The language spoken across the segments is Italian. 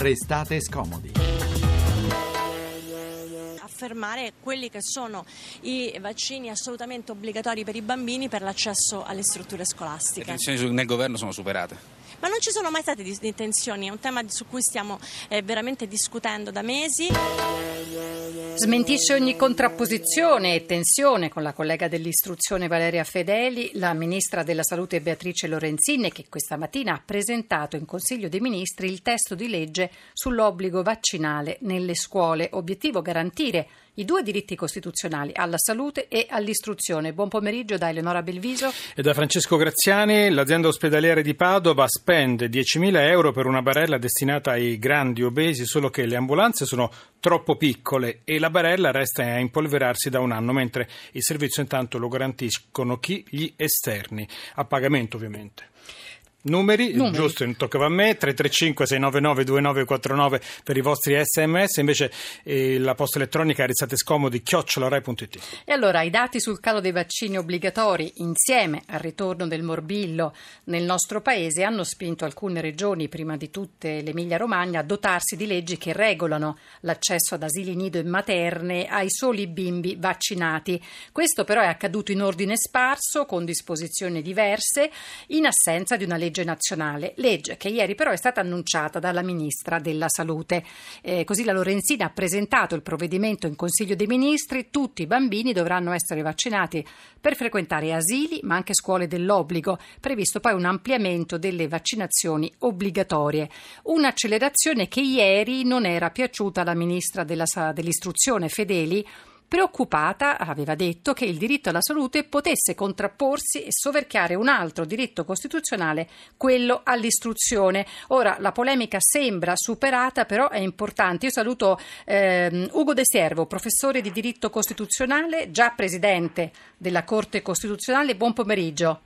Restate scomodi affermare quelli che sono i vaccini assolutamente obbligatori per i bambini per l'accesso alle strutture scolastiche. Le tensioni nel governo sono superate. Ma non ci sono mai state di, di tensioni, è un tema su cui stiamo eh, veramente discutendo da mesi. Smentisce ogni contrapposizione e tensione con la collega dell'istruzione Valeria Fedeli, la ministra della salute Beatrice Lorenzin, che questa mattina ha presentato in Consiglio dei Ministri il testo di legge sull'obbligo vaccinale nelle scuole. Obiettivo garantire i due diritti costituzionali alla salute e all'istruzione. Buon pomeriggio da Eleonora Belviso. E da Francesco Graziani, l'azienda ospedaliera di Padova spende 10.000 euro per una barella destinata ai grandi obesi, solo che le ambulanze sono troppo piccole e la barella resta a impolverarsi da un anno, mentre il servizio intanto lo garantiscono chi? Gli esterni, a pagamento ovviamente. Numeri, Numeri, giusto, toccava a me, 335 699 2949 per i vostri sms, invece eh, la posta elettronica è restate scomodi chiocciolarai.it. E allora i dati sul calo dei vaccini obbligatori insieme al ritorno del morbillo nel nostro paese hanno spinto alcune regioni, prima di tutte l'Emilia Romagna, a dotarsi di leggi che regolano l'accesso ad asili nido e materne ai soli bimbi vaccinati. Questo però è accaduto in ordine sparso, con disposizioni diverse, in assenza di una legge legge nazionale, legge che ieri però è stata annunciata dalla Ministra della Salute. Eh, così la Lorenzina ha presentato il provvedimento in Consiglio dei Ministri, tutti i bambini dovranno essere vaccinati per frequentare asili ma anche scuole dell'obbligo, previsto poi un ampliamento delle vaccinazioni obbligatorie. Un'accelerazione che ieri non era piaciuta alla Ministra della, dell'Istruzione Fedeli preoccupata, aveva detto, che il diritto alla salute potesse contrapporsi e soverchiare un altro diritto costituzionale, quello all'istruzione. Ora la polemica sembra superata, però è importante. Io saluto eh, Ugo De Siervo, professore di diritto costituzionale, già presidente della Corte Costituzionale. Buon pomeriggio.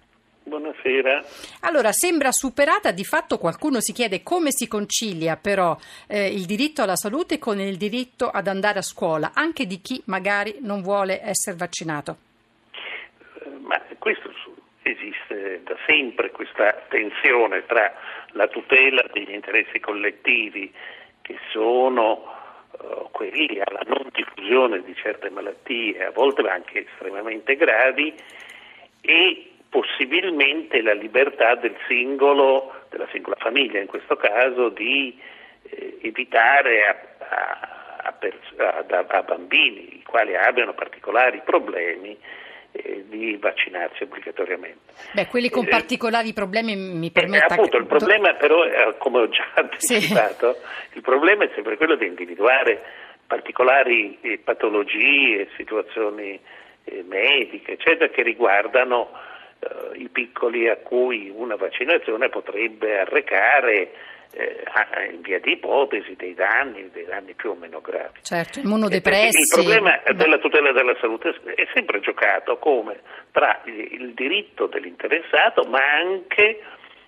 Buonasera. Allora, sembra superata, di fatto qualcuno si chiede come si concilia però eh, il diritto alla salute con il diritto ad andare a scuola, anche di chi magari non vuole essere vaccinato. Eh, ma questo esiste da sempre, questa tensione tra la tutela degli interessi collettivi che sono uh, quelli alla non diffusione di certe malattie, a volte anche estremamente gravi, e possibilmente la libertà del singolo, della singola famiglia in questo caso, di eh, evitare a, a, a, a, bambini i quali abbiano particolari problemi eh, di vaccinarsi obbligatoriamente. Beh, quelli con eh, particolari problemi mi permetta... Eh, appunto, il problema però, come ho già anticipato, sì. il problema è sempre quello di individuare particolari eh, patologie, situazioni eh, mediche, eccetera, che riguardano eh, i piccoli a cui una vaccinazione potrebbe arrecare eh, in via di ipotesi dei danni, dei danni più o meno gravi. Certo, immunodepressi. Il problema della tutela della salute è sempre giocato come tra il diritto dell'interessato ma anche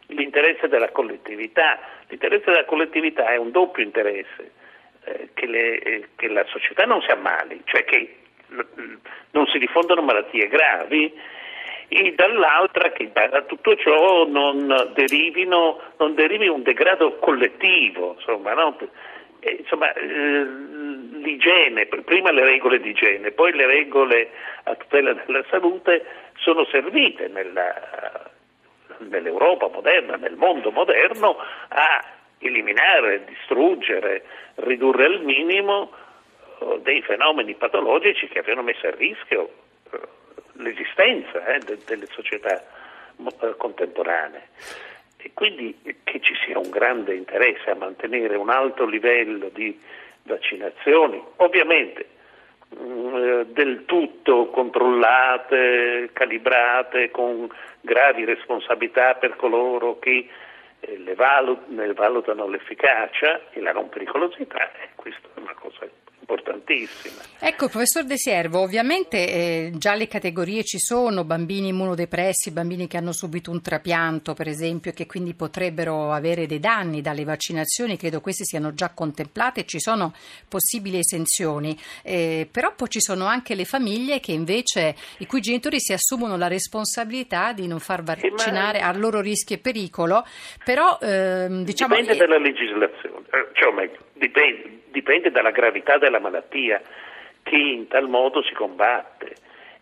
l'interesse della collettività. L'interesse della collettività è un doppio interesse, eh, che, le, eh, che la società non si ammali, cioè che non si diffondono malattie gravi e dall'altra che da tutto ciò non, derivino, non derivi un degrado collettivo, insomma, no? eh, insomma eh, l'igiene, prima le regole di igiene, poi le regole a tutela della salute sono servite nella, nell'Europa moderna, nel mondo moderno, a eliminare, distruggere, ridurre al minimo oh, dei fenomeni patologici che avevano messo a rischio l'esistenza eh, de, delle società eh, contemporanee. E quindi che ci sia un grande interesse a mantenere un alto livello di vaccinazioni, ovviamente mm, del tutto controllate, calibrate, con gravi responsabilità per coloro che eh, ne valutano l'efficacia e la non pericolosità, e questa è una cosa importantissima. Ecco, professor De Siervo, ovviamente eh, già le categorie ci sono, bambini immunodepressi, bambini che hanno subito un trapianto, per esempio, e che quindi potrebbero avere dei danni dalle vaccinazioni, credo queste siano già contemplate, ci sono possibili esenzioni, eh, però poi ci sono anche le famiglie che invece, i cui genitori si assumono la responsabilità di non far vaccinare a loro rischio e pericolo, però ehm, diciamo... Dipende eh, dalla legislazione, eh, cioè, meglio, dipende, dipende dalla gravità della malattia che in tal modo si combatte.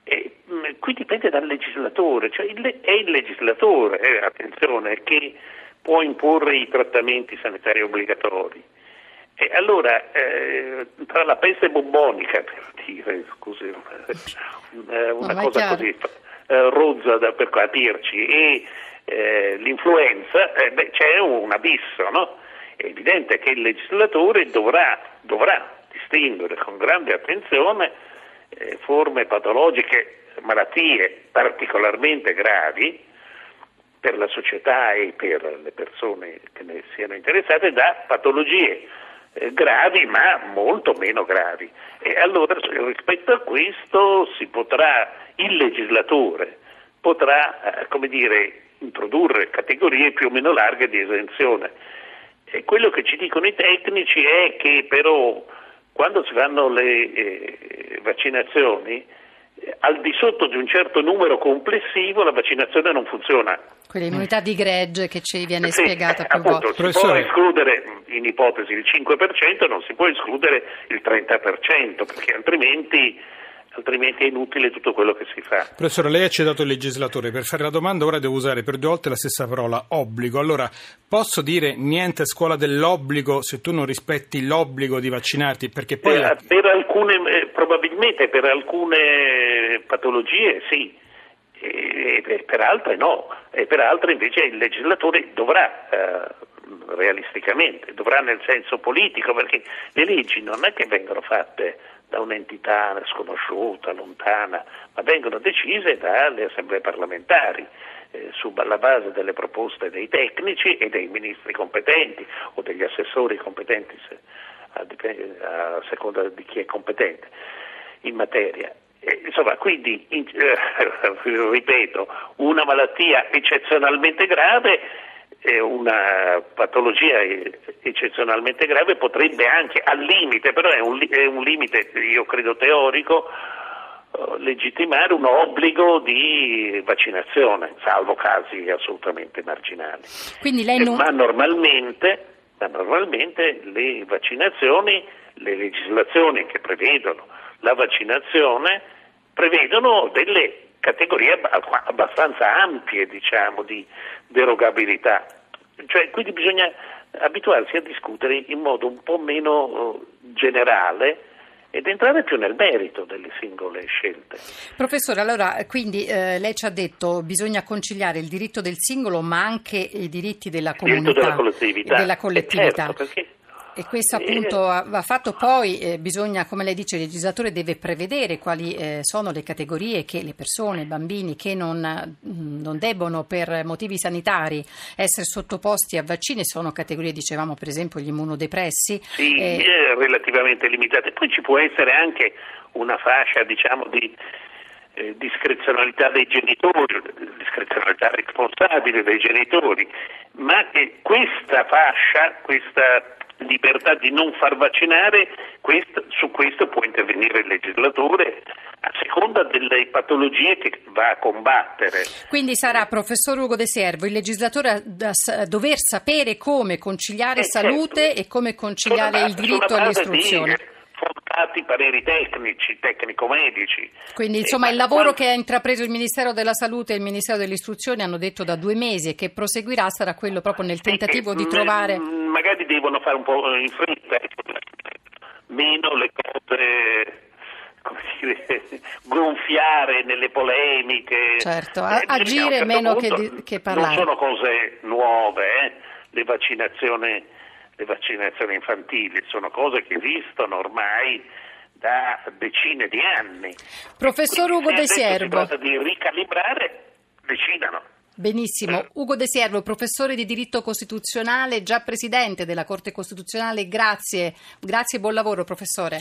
E, mh, qui dipende dal legislatore, cioè il, è il legislatore, eh, attenzione, che può imporre i trattamenti sanitari obbligatori. E allora, eh, tra la peste bubbonica, per dire, scusi, una, una No, cosa così eh, rozza da, per capirci, e eh, l'influenza, eh, beh, c'è un abisso, no? È evidente che il legislatore dovrà, dovrà distinguere con grande attenzione eh, forme patologiche, malattie particolarmente gravi per la società e per le persone che ne siano interessate da patologie eh, gravi ma molto meno gravi. E allora rispetto a questo si potrà, il legislatore potrà, eh, come dire, introdurre categorie più o meno larghe di esenzione. E quello che ci dicono i tecnici è che però quando si fanno le eh, vaccinazioni, eh, al di sotto di un certo numero complessivo la vaccinazione non funziona. Quell'immunità di gregge che ci viene Sì, spiegata più appunto, volte. si può escludere in ipotesi il 5%, non si può escludere il 30%, perché altrimenti, altrimenti è inutile tutto quello che si fa. Professore, lei ha citato il legislatore. Per fare la domanda ora devo usare per due volte la stessa parola, obbligo. Allora, posso dire niente a scuola dell'obbligo se tu non rispetti l'obbligo di vaccinarti? Perché poi... la- Per, per alcune, eh, probabilmente per alcune patologie sì, e, e per altre no, e per altre invece il legislatore dovrà, eh, realisticamente, dovrà nel senso politico, perché le leggi non è che vengono fatte da un'entità sconosciuta, lontana, ma vengono decise dalle assemblee parlamentari eh, sulla base delle proposte dei tecnici e dei ministri competenti o degli assessori competenti a, a seconda di chi è competente in materia. Eh, Insomma, quindi, in- eh, ripeto, una malattia eccezionalmente grave, una patologia eccezionalmente grave potrebbe anche, al limite, però è un, è un limite, io credo teorico, eh, legittimare un obbligo di vaccinazione, salvo casi assolutamente marginali. Quindi lei Eh, non... Ma normalmente, ma normalmente le vaccinazioni, le legislazioni che prevedono la vaccinazione prevedono delle categorie abba- abbastanza ampie, diciamo, di derogabilità. Cioè, quindi bisogna abituarsi a discutere in modo un po' meno eh, generale ed entrare più nel merito delle singole scelte. Professore, allora, quindi eh, lei ci ha detto bisogna conciliare il diritto del singolo ma anche i diritti della Il diritto comunità. della collettività. della Eh, collettività. certo, perché- E questo Eh, appunto va fatto poi, eh, bisogna, come lei dice, il legislatore deve prevedere quali eh, sono le categorie che le persone, i bambini che non, mh, non debbono per motivi sanitari essere sottoposti a vaccini, sono categorie, dicevamo per esempio gli immunodepressi. Sì, Eh, eh, relativamente limitate. Poi ci può essere anche una fascia, diciamo, di eh, discrezionalità dei genitori, discrezionalità responsabile dei genitori, ma che questa fascia, questa libertà di non far vaccinare, questo- su questo può intervenire il legislatore a seconda delle patologie che va a combattere. Quindi sarà, professor Ugo De Servo, il legislatore a dover sapere come conciliare Eh, salute certo. e come conciliare il diritto all'istruzione. Di fondati pareri tecnici, tecnico-medici. Quindi Eh, insomma ma il lavoro quando- che ha intrapreso il Ministero della Salute e il Ministero dell'Istruzione hanno detto da due mesi e che proseguirà sarà quello proprio nel tentativo Sì, di eh, trovare... m- Magari devono fare un po' in fretta, meno le cose come dire, gonfiare nelle polemiche. Certo, Eh, agire certo meno che punto di- che parlare. Non sono cose nuove, eh, le vaccinazioni, le vaccinazioni infantili, sono cose che esistono ormai da decine di anni. Professor Quindi Ugo De adesso Si Siervo, tratta di ricalibrare, decidano. Benissimo. Ugo De Siervo, professore di diritto costituzionale, già presidente della Corte Costituzionale, grazie. Grazie e buon lavoro, professore.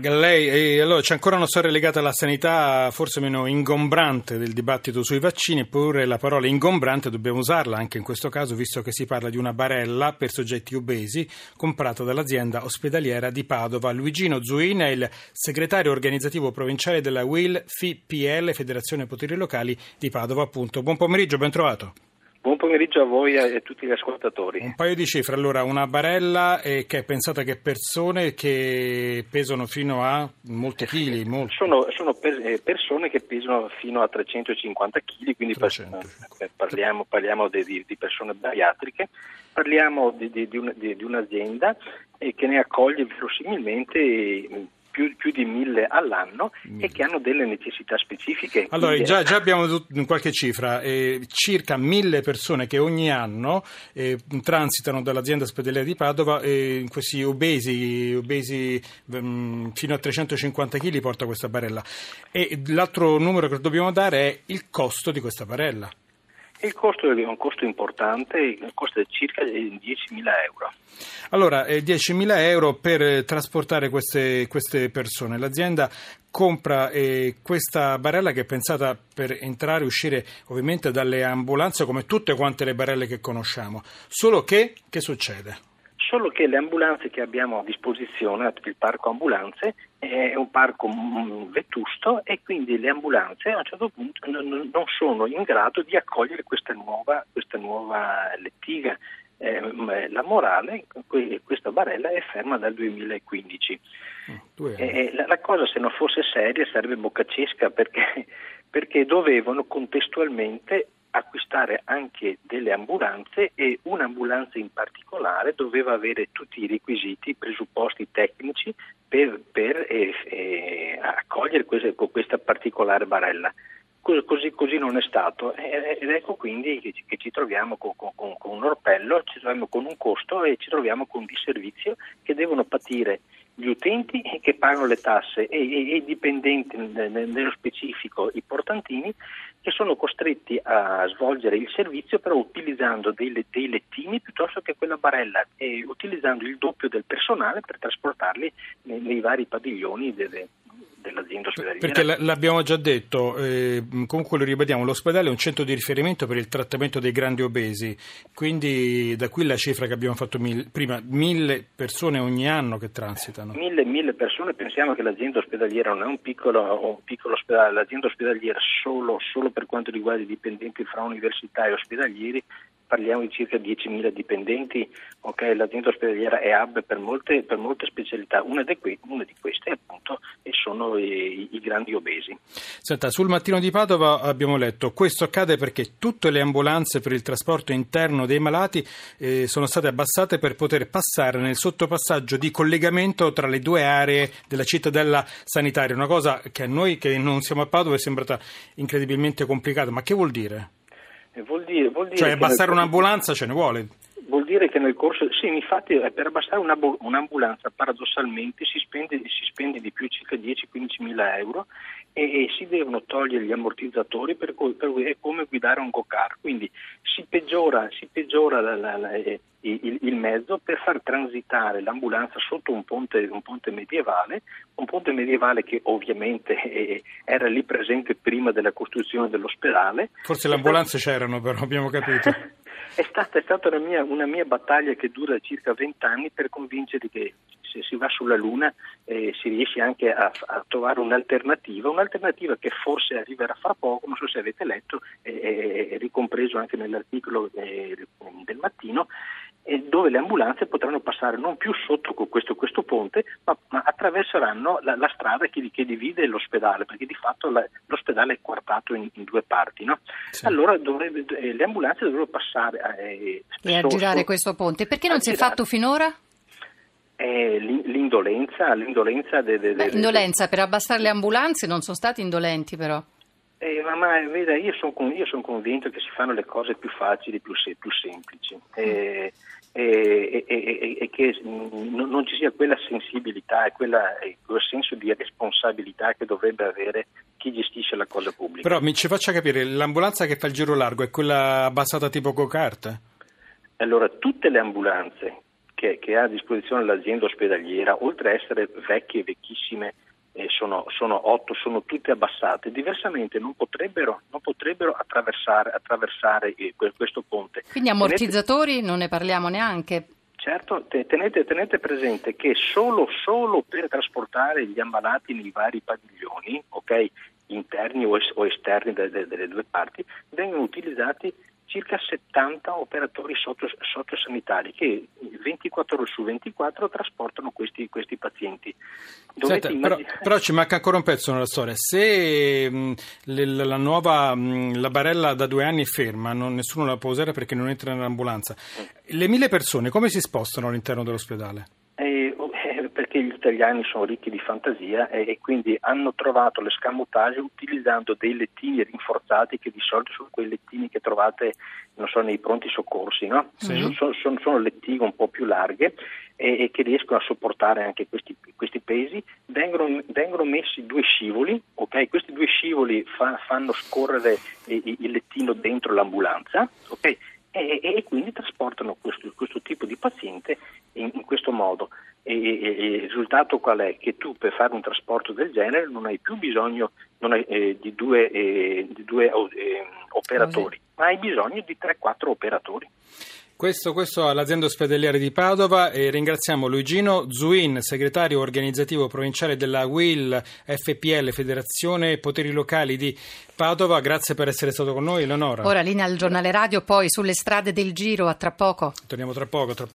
Lei, allora c'è ancora una storia legata alla sanità, forse meno ingombrante del dibattito sui vaccini, eppure la parola ingombrante dobbiamo usarla anche in questo caso, visto che si parla di una barella per soggetti obesi comprata dall'azienda ospedaliera di Padova. Luigino Zuina è il segretario organizzativo provinciale della WIL FIPL, Federazione Poteri Locali di Padova, appunto. Buon pomeriggio, ben trovato. Buon pomeriggio a voi e a tutti gli ascoltatori. Un paio di cifre, allora, una barella eh, che è pensata che persone che pesano fino a molti chili. Molti. Sono, sono per, eh, persone che pesano fino a 350 kg, quindi 300. Eh, parliamo, parliamo di, di, persone bariatriche, parliamo di, di, un, di un'azienda eh, che ne accoglie verosimilmente più, più, di mille all'anno mille. e che hanno delle necessità specifiche. Allora, già, già, abbiamo qualche cifra, eh, circa mille persone che ogni anno eh, transitano dall'azienda ospedaliera di Padova, eh, questi obesi, obesi mh, mm, fino a 350 kg porta questa barella. E l'altro numero che dobbiamo dare è il costo di questa barella. Il costo è un costo importante, il costo è circa 10.000 euro. Allora, eh, 10.000 euro per trasportare queste, queste persone. L'azienda compra eh, questa barella che è pensata per entrare e uscire ovviamente dalle ambulanze come tutte quante le barelle che conosciamo. Solo che, che succede? Solo che le ambulanze che abbiamo a disposizione, il parco ambulanze, è un parco vetusto e quindi le ambulanze a un certo punto non sono in grado di accogliere questa nuova, questa nuova lettiga. Eh, la morale, questa barella è ferma dal 2015. Oh, eh, la, la, cosa se non fosse seria sarebbe boccacesca perché, perché dovevano contestualmente acquistare anche delle ambulanze e un'ambulanza in particolare doveva avere tutti i requisiti, i presupposti tecnici per, per eh, eh, accogliere questa, questa, particolare barella. Così, così, non è stato ed ecco quindi che, ci troviamo con, con, con, un orpello, ci troviamo con un costo e ci troviamo con un disservizio che devono patire gli utenti che pagano le tasse e i dipendenti, nello specifico i portantini, che sono costretti a svolgere il servizio però utilizzando dei, dei lettini piuttosto che quella barella e utilizzando il doppio del personale per trasportarli nei, nei vari padiglioni delle, dell'azienda ospedaliera. Perché l'abbiamo già detto, eh, comunque lo ribadiamo, l'ospedale è un centro di riferimento per il trattamento dei grandi obesi, quindi da qui la cifra che abbiamo fatto mille, prima, mille persone ogni anno che transitano. Mille, mille persone, pensiamo che l'azienda ospedaliera non è un piccolo, un piccolo ospedale, l'azienda ospedaliera solo, solo per quanto riguarda i dipendenti fra università e ospedalieri parliamo di circa 10.000 dipendenti, okay, l'azienda ospedaliera è hub per molte, per molte specialità, una di, que- una di, queste appunto sono i, i, grandi obesi. Senta, sul mattino di Padova abbiamo letto questo accade perché tutte le ambulanze per il trasporto interno dei malati eh, sono state abbassate per poter passare nel sottopassaggio di collegamento tra le due aree della cittadella sanitaria, una cosa che a noi che non siamo a Padova è sembrata incredibilmente complicata, ma che vuol dire? Vuol dire, vuol dire cioè abbassare un'ambulanza ce ne vuole? Vuol dire che nel corso, sì, infatti eh, per abbassare una, un'ambulanza paradossalmente si spende, si spende, di più circa 10-15 mila euro e, e, si devono togliere gli ammortizzatori per, per, è come guidare un go-kart, quindi si peggiora, si peggiora la, la, la, eh, il, il, mezzo per far transitare l'ambulanza sotto un ponte, un ponte medievale, un ponte medievale che ovviamente eh, era lì presente prima della costruzione dell'ospedale. Forse le ambulanze c'erano però, abbiamo capito. È stata, è stata una, mia, una, mia, battaglia che dura circa vent'anni per convincere che se si va sulla Luna eh, si riesce anche a, a, trovare un'alternativa, un'alternativa che forse arriverà fra poco, non so se avete letto, è, è ricompreso anche nell'articolo eh, del mattino, dove le ambulanze potranno passare non più sotto questo, questo ponte, ma, ma attraverseranno la, la strada che, che, divide l'ospedale, perché di fatto la, l'ospedale è quartato in, in due parti. No? Sì. Allora dovrebbe, eh, le ambulanze dovrebbero passare eh, e aggirare questo ponte. Perché non si è fatto finora? Eh, l'indolenza, l'indolenza, de, de, Beh, indolenza per abbassare le ambulanze non sono stati indolenti però. Eh, ma, ma veda, io sono son convinto che si fanno le cose più facili, più, più semplici. Eh, e, e, e, che non ci sia quella sensibilità e quella, quel senso di responsabilità che dovrebbe avere chi gestisce la cosa pubblica. Però mi ci faccia capire, l'ambulanza che fa il giro largo è quella abbassata tipo go-kart? Allora, tutte le ambulanze che, che ha a disposizione l'azienda ospedaliera, oltre a essere vecchie e vecchissime, eh, sono, sono, otto, sono tutte abbassate, diversamente non potrebbero, non potrebbero attraversare, attraversare eh, questo ponte. Quindi ammortizzatori non ne parliamo neanche. Certo, tenete, tenete presente che solo, solo, per trasportare gli ammalati nei vari padiglioni, okay, interni o, esterni delle, delle due parti, vengono utilizzati circa 70 operatori sociosanitari che 24 ore su 24 trasportano questi, questi pazienti. Senta, però, però, ci manca ancora un pezzo nella storia. Se mh, la nuova mh, la barella da due anni è ferma, non, nessuno la può usare perché non entra nell'ambulanza, mm. le mille persone come si spostano all'interno dell'ospedale? Perché gli italiani sono ricchi di fantasia e, e quindi hanno trovato l'escamotage utilizzando dei lettini rinforzati che di solito sono quei lettini che trovate so, nei pronti soccorsi, no? sì. sono, sono, sono, lettine un po' più larghe e, e, che riescono a sopportare anche questi, questi pesi. Vengono, vengono, messi due scivoli, okay? questi due scivoli fa, fanno scorrere il, il lettino dentro l'ambulanza. Okay? E, e, quindi trasportano questo, questo, tipo di paziente in, in questo modo. E, il risultato qual è? Che tu per fare un trasporto del genere non hai più bisogno hai, eh, di due, eh, di due eh, operatori, ma hai bisogno di 3-4 operatori. Questo, questo all'azienda ospedaliera di Padova e ringraziamo Luigino Zuin, segretario organizzativo provinciale della WIL FPL, Federazione Poteri Locali di Padova. Grazie per essere stato con noi, Eleonora. Ora linea al giornale radio, poi sulle strade del giro, a tra poco. Torniamo tra poco. Tra...